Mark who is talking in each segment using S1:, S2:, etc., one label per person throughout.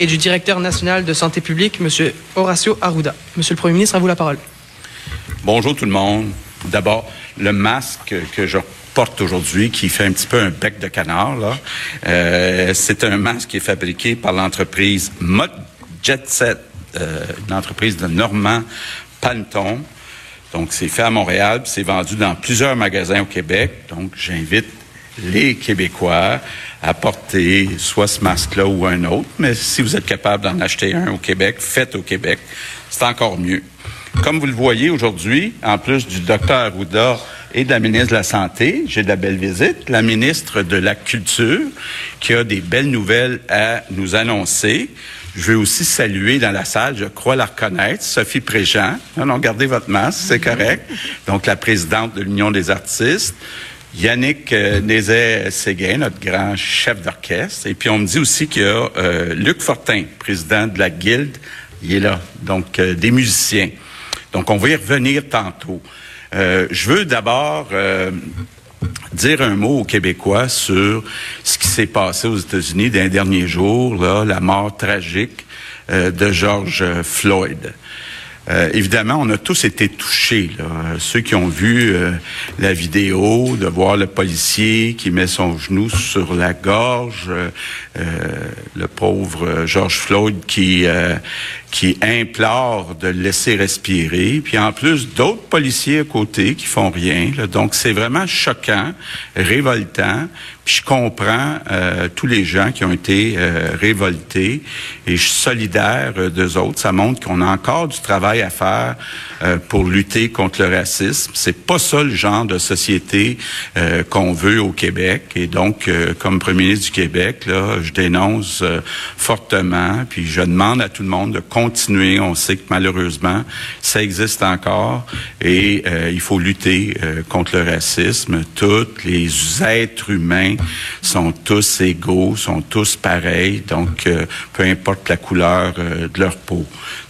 S1: et du directeur national de santé publique, M. Horacio Arruda. Monsieur le Premier ministre, à vous la parole.
S2: Bonjour tout le monde. D'abord, le masque que je porte aujourd'hui, qui fait un petit peu un bec de canard, là, euh, c'est un masque qui est fabriqué par l'entreprise Mod Jet Set, euh, une entreprise de Normand Panton. Donc, c'est fait à Montréal, c'est vendu dans plusieurs magasins au Québec. Donc, j'invite les Québécois à porter soit ce masque-là ou un autre. Mais si vous êtes capable d'en acheter un au Québec, faites au Québec. C'est encore mieux. Comme vous le voyez aujourd'hui, en plus du docteur Arruda et de la ministre de la Santé, j'ai de la belle visite, la ministre de la Culture, qui a des belles nouvelles à nous annoncer. Je veux aussi saluer dans la salle, je crois la reconnaître, Sophie Préjean. Non, non, gardez votre masque, c'est correct. Donc, la présidente de l'Union des artistes. Yannick euh, Nézet-Séguin, notre grand chef d'orchestre. Et puis, on me dit aussi qu'il y a euh, Luc Fortin, président de la Guilde. Il est là. Donc, euh, des musiciens. Donc, on va y revenir tantôt. Euh, je veux d'abord dire un mot aux Québécois sur ce qui s'est passé aux États-Unis dans les derniers jours, la mort tragique de George Floyd. Évidemment, on a tous été touchés. Là. Ceux qui ont vu la vidéo, de voir le policier qui met son genou sur la gorge, le pauvre George Floyd qui qui implore de le laisser respirer, puis en plus d'autres policiers à côté qui font rien. Donc c'est vraiment choquant, révoltant. Puis je comprends euh, tous les gens qui ont été euh, révoltés et je suis solidaire euh, d'eux autres. Ça montre qu'on a encore du travail à faire euh, pour lutter contre le racisme. C'est pas ça le genre de société qu'on veut au Québec. Et donc, comme premier ministre du Québec, je dénonce fortement. Puis je demande à tout le monde de continuer. On sait que malheureusement, ça existe encore et euh, il faut lutter euh, contre le racisme. Tous les êtres humains sont tous égaux, sont tous pareils, donc euh, peu importe la couleur de leur peau.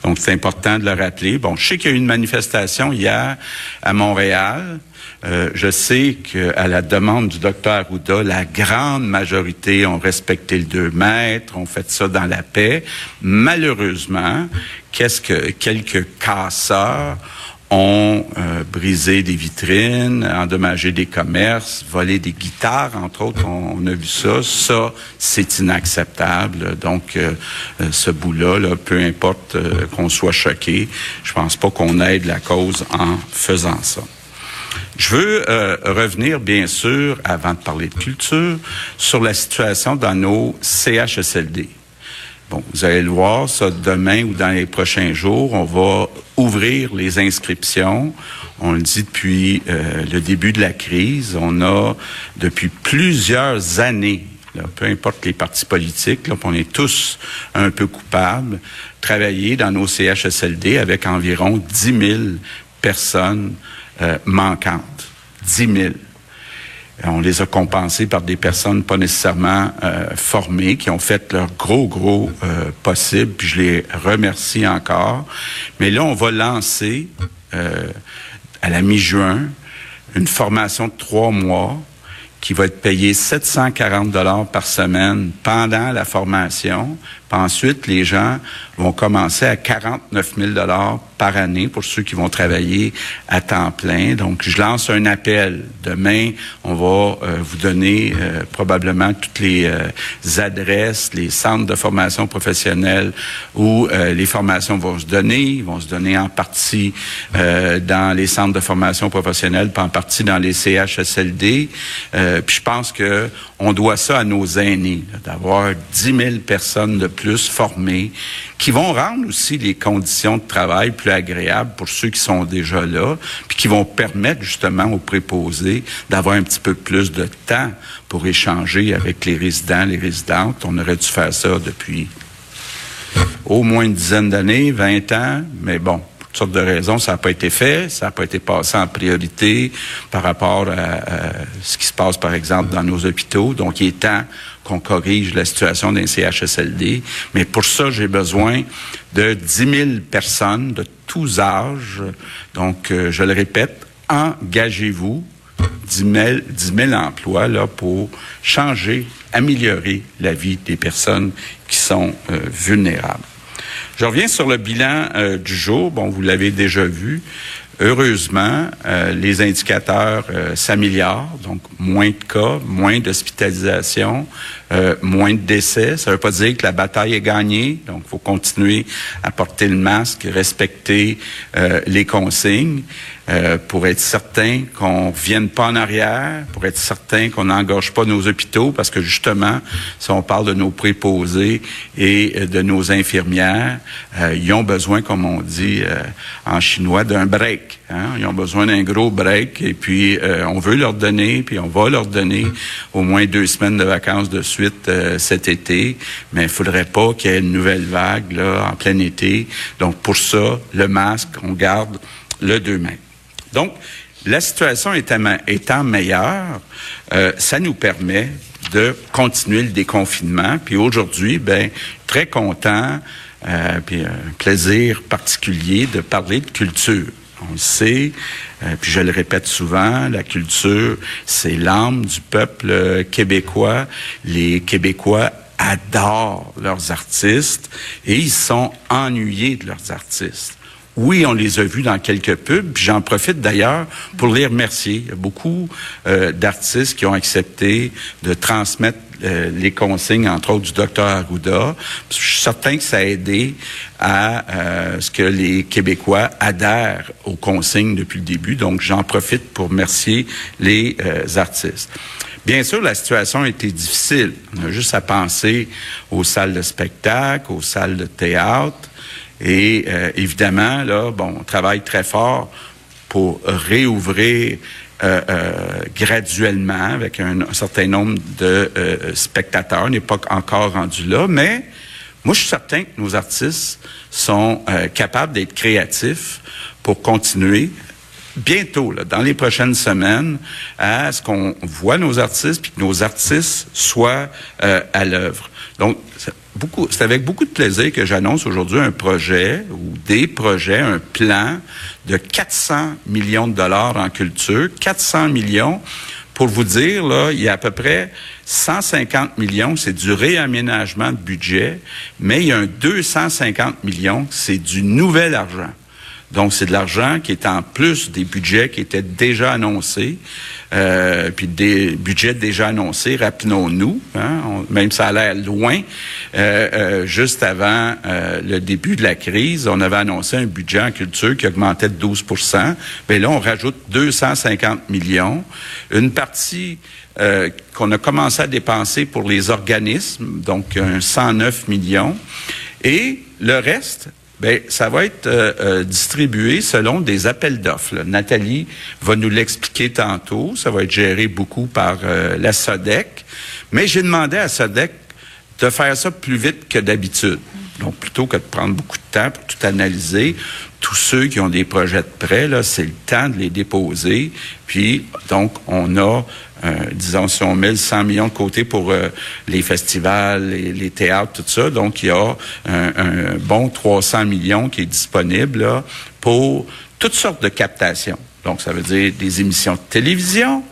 S2: Donc c'est important de le Bon, je sais qu'il y a eu une manifestation hier à Montréal. Euh, je sais qu'à la demande du docteur Arruda, la grande majorité ont respecté le 2 mètres, ont fait ça dans la paix. Malheureusement, qu'est-ce que quelques casseurs ont euh, brisé des vitrines, endommagé des commerces, volé des guitares, entre autres. On, a vu ça. Ça, c'est inacceptable. Donc, euh, ce bout-là, là, peu importe qu'on soit choqué, je pense pas qu'on aide la cause en faisant ça. Je veux euh, revenir, bien sûr, avant de parler de culture, sur la situation dans nos CHSLD. Bon, vous allez le voir, ça, demain ou dans les prochains jours, on va ouvrir les inscriptions. On le dit depuis euh, le début de la crise. On a, depuis plusieurs années, peu importe les partis politiques, là, on est tous un peu coupables, travaillé dans nos CHSLD avec environ 10 000 personnes euh, manquantes. 10 000. On les a compensés par des personnes pas nécessairement euh, formées, qui ont fait leur gros, gros euh, possible, puis je les remercie encore. Mais là, on va lancer à la mi-juin une formation de trois mois qui va être payée 740 dollars par semaine pendant la formation. Puis ensuite, les gens vont commencer à 49 000 dollars par année pour ceux qui vont travailler à temps plein. Donc, je lance un appel. Demain, on va euh, vous donner euh, probablement toutes les euh, adresses, les centres de formation professionnelle où les formations vont se donner. Ils vont se donner en partie dans les centres de formation professionnelle, puis en partie dans les CHSLD. Puis je pense que on doit ça à nos aînés, d'avoir 10 000 personnes de plus formées qui vont rendre aussi les conditions de travail plus agréables pour ceux qui sont déjà là, puis qui vont permettre justement aux préposés d'avoir un petit peu plus de temps pour échanger avec les résidents, les résidentes. On aurait dû faire ça depuis au moins une dizaine d'années, 20 ans, mais bon, toutes sortes de raisons, ça n'a pas été fait, ça n'a pas été passé en priorité par rapport à, ce qui se passe, par exemple, dans nos hôpitaux. Donc, il est temps qu'on corrige la situation d'un CHSLD. Mais pour ça, j'ai besoin de 10 000 personnes de tous âges. Donc, euh, je le répète, engagez-vous 10 000, emplois là, pour changer, améliorer la vie des personnes qui sont euh, vulnérables. Je reviens sur le bilan euh, du jour. Bon, vous l'avez déjà vu. Heureusement, euh, les indicateurs s'améliorent, donc moins de cas, moins d'hospitalisation, moins de décès. Ça ne veut pas dire que la bataille est gagnée, donc il faut continuer à porter le masque, respecter les consignes. Euh, pour être certain qu'on ne vienne pas en arrière, pour être certain qu'on n'engorge pas nos hôpitaux, parce que justement, si on parle de nos préposés et euh, de nos infirmières, euh, ils ont besoin, comme on dit en chinois, d'un break. Hein? Ils ont besoin d'un gros break et puis on veut leur donner, puis on va leur donner au moins deux semaines de vacances de suite cet été, mais il faudrait pas qu'il y ait une nouvelle vague là, en plein été. Donc pour ça, le masque, on garde le 2 mai. Donc, la situation étant, meilleure, euh, ça nous permet de continuer le déconfinement. Puis aujourd'hui, ben très content, euh, puis un plaisir particulier de parler de culture. On le sait, euh, puis je le répète souvent, la culture, c'est l'âme du peuple québécois. Les Québécois adorent leurs artistes et ils sont ennuyés de leurs artistes. Oui, on les a vus dans quelques pubs. J'en profite d'ailleurs pour les remercier. Il y a beaucoup euh, d'artistes qui ont accepté de transmettre euh, les consignes, entre autres du docteur Arruda. Je suis certain que ça a aidé à euh, ce que les Québécois adhèrent aux consignes depuis le début. Donc, j'en profite pour remercier les artistes. Bien sûr, la situation a été difficile. On a juste à penser aux salles de spectacle, aux salles de théâtre, et euh, évidemment, là, bon, on travaille très fort pour réouvrir euh, euh, graduellement avec un, certain nombre de spectateurs. On n'est pas encore rendu là, mais moi, je suis certain que nos artistes sont capables d'être créatifs pour continuer bientôt, dans les prochaines semaines, à ce qu'on voit nos artistes, puis que nos artistes soient à l'œuvre. Donc, c'est avec beaucoup de plaisir que j'annonce aujourd'hui un projet ou des projets, un plan de 400 millions de dollars en culture. 400 millions, pour vous dire, là, il y a à peu près 150 millions, c'est du réaménagement de budget, mais il y a un 250 millions, c'est du nouvel argent. Donc, c'est de l'argent qui est en plus des budgets qui étaient déjà annoncés, euh, puis des budgets déjà annoncés, rappelons-nous, hein, même ça a l'air loin, euh, euh, juste avant le début de la crise, on avait annoncé un budget en culture qui augmentait de 12% Bien là, on rajoute 250 millions. Une partie qu'on a commencé à dépenser pour les organismes, donc un 109 millions. Et le reste, ben ça va être euh, euh, distribué selon des appels d'offres. Nathalie va nous l'expliquer tantôt. Ça va être géré beaucoup par euh, la SODEC. Mais j'ai demandé à SODEC de faire ça plus vite que d'habitude. Donc, plutôt que de prendre beaucoup de temps pour tout analyser, tous ceux qui ont des projets de prêt, là, c'est le temps de les déposer. Puis, donc, on a, euh, disons, si on met 100 millions de côté pour euh, les festivals, les, les, théâtres, tout ça, donc il y a un, bon 300 millions qui est disponible là, pour toutes sortes de captations. Donc, ça veut dire des émissions de télévision,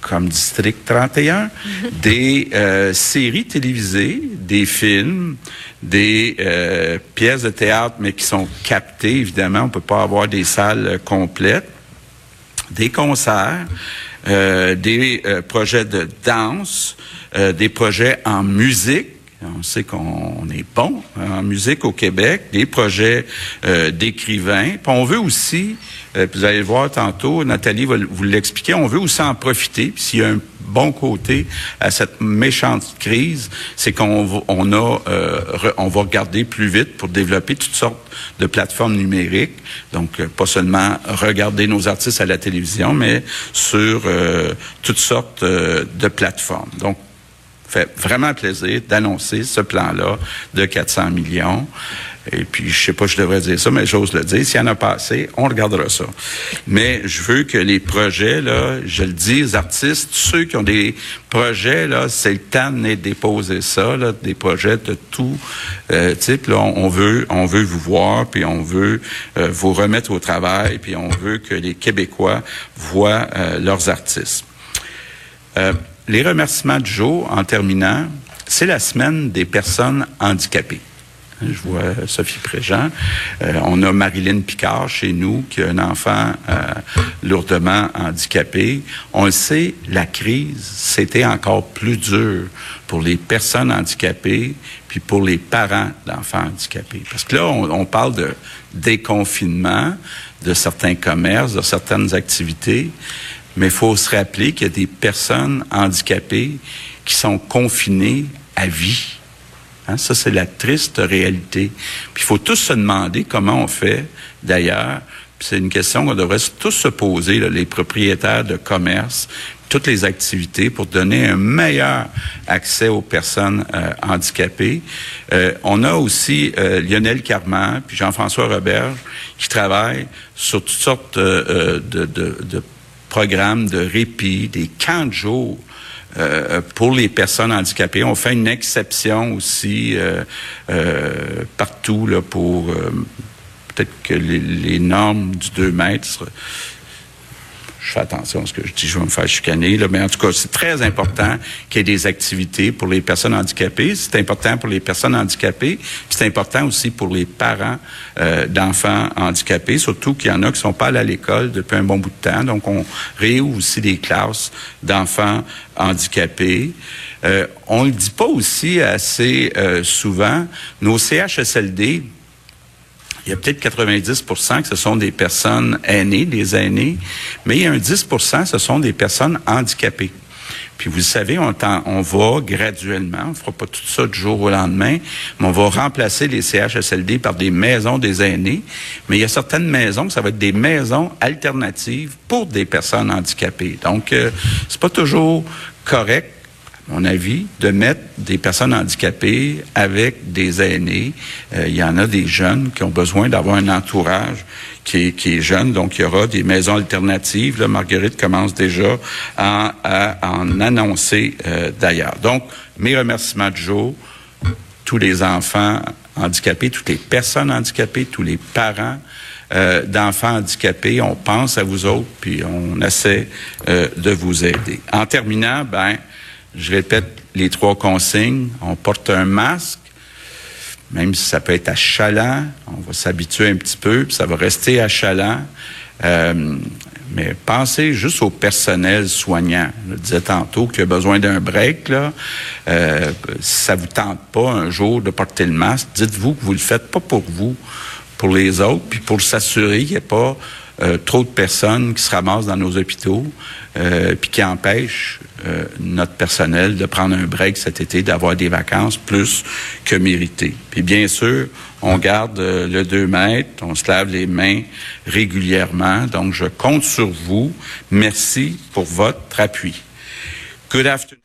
S2: comme District 31, des euh, séries télévisées, des films, des euh, pièces de théâtre, mais qui sont captées, évidemment, on peut pas avoir des salles euh, complètes, des concerts, des projets de danse, des projets en musique, on sait qu'on est bon en musique au Québec, des projets d'écrivains. on veut aussi euh, puis vous allez le voir tantôt, Nathalie va vous l'expliquer. On veut aussi en profiter. Puis s'il y a un bon côté à cette méchante crise, c'est qu'on on a, euh, on va regarder plus vite pour développer toutes sortes de plateformes numériques. Donc euh, pas seulement regarder nos artistes à la télévision, mais sur toutes sortes de plateformes. Donc fait vraiment plaisir d'annoncer ce plan-là de 400 millions. Et puis, je sais pas, je devrais dire ça, mais j'ose le dire. S'il y en a pas assez, on regardera ça. Mais je veux que les projets, là, je le dis aux artistes, ceux qui ont des projets, là, c'est le temps de déposer ça, là, des projets de tout euh, type. Là, on, veut, on veut vous voir, puis on veut euh, vous remettre au travail, puis on veut que les Québécois voient euh, leurs artistes. les remerciements du jour, en terminant, c'est la semaine des personnes handicapées. Je vois Sophie Préjean. Euh, on a Marilyn Picard chez nous, qui a un enfant euh, lourdement handicapé. On le sait, la crise, c'était encore plus dur pour les personnes handicapées, puis pour les parents d'enfants handicapés. Parce que là, on, on parle de déconfinement de certains commerces, de certaines activités, mais il faut se rappeler qu'il y a des personnes handicapées qui sont confinées à vie Hein, ça, c'est la triste réalité. Puis il faut tous se demander comment on fait, d'ailleurs. C'est une question qu'on devrait tous se poser, les propriétaires de commerce, toutes les activités pour donner un meilleur accès aux personnes euh, handicapées. Euh, on a aussi euh, Lionel Carman puis Jean-François Robert qui travaillent sur toutes sortes de, de, programmes de répit, des camps de jour euh, pour les personnes handicapées. On fait une exception aussi euh, euh, partout là, pour peut-être que les, les, normes du 2 mètres je fais attention à ce que je dis, je vais me faire chicaner, là, mais en tout cas, c'est très important qu'il y ait des activités pour les personnes handicapées. C'est important pour les personnes handicapées, c'est important aussi pour les parents euh, d'enfants handicapés, surtout qu'il y en a qui sont pas allés à l'école depuis un bon bout de temps. Donc, on réouvre aussi des classes d'enfants handicapés. Euh, on le dit pas aussi assez euh, souvent, nos CHSLD, il y a peut-être 90% que ce sont des personnes aînées, des aînés, mais il y a un 10% ce sont des personnes handicapées. Puis vous savez, on, on va graduellement, on fera pas tout ça du jour au lendemain, mais on va remplacer les CHSLD par des maisons des aînés. Mais il y a certaines maisons, ça va être des maisons alternatives pour des personnes handicapées. Donc, euh, c'est pas toujours correct mon avis, de mettre des personnes handicapées avec des aînés. Euh, il y en a des jeunes qui ont besoin d'avoir un entourage qui est, jeune, donc il y aura des maisons alternatives. Là, Marguerite commence déjà à, en annoncer euh, d'ailleurs. Donc, mes remerciements du jour, tous les enfants handicapés, toutes les personnes handicapées, tous les parents euh, d'enfants handicapés, on pense à vous autres, puis on essaie de vous aider. En terminant, ben je répète les trois consignes. On porte un masque, même si ça peut être achalant. On va s'habituer un petit peu, puis ça va rester achalant. Euh, mais pensez juste au personnel soignant. Je disais tantôt qu'il a besoin d'un break. Là. Euh, si ça vous tente pas un jour de porter le masque, dites-vous que vous le faites pas pour vous, pour les autres, puis pour s'assurer qu'il n'y ait pas euh, trop de personnes qui se ramassent dans nos hôpitaux, euh, puis qui empêchent euh, notre personnel de prendre un break cet été, d'avoir des vacances plus que méritées. Puis bien sûr, on garde le 2 mètres, on se lave les mains régulièrement. Donc, je compte sur vous. Merci pour votre appui. Good afternoon.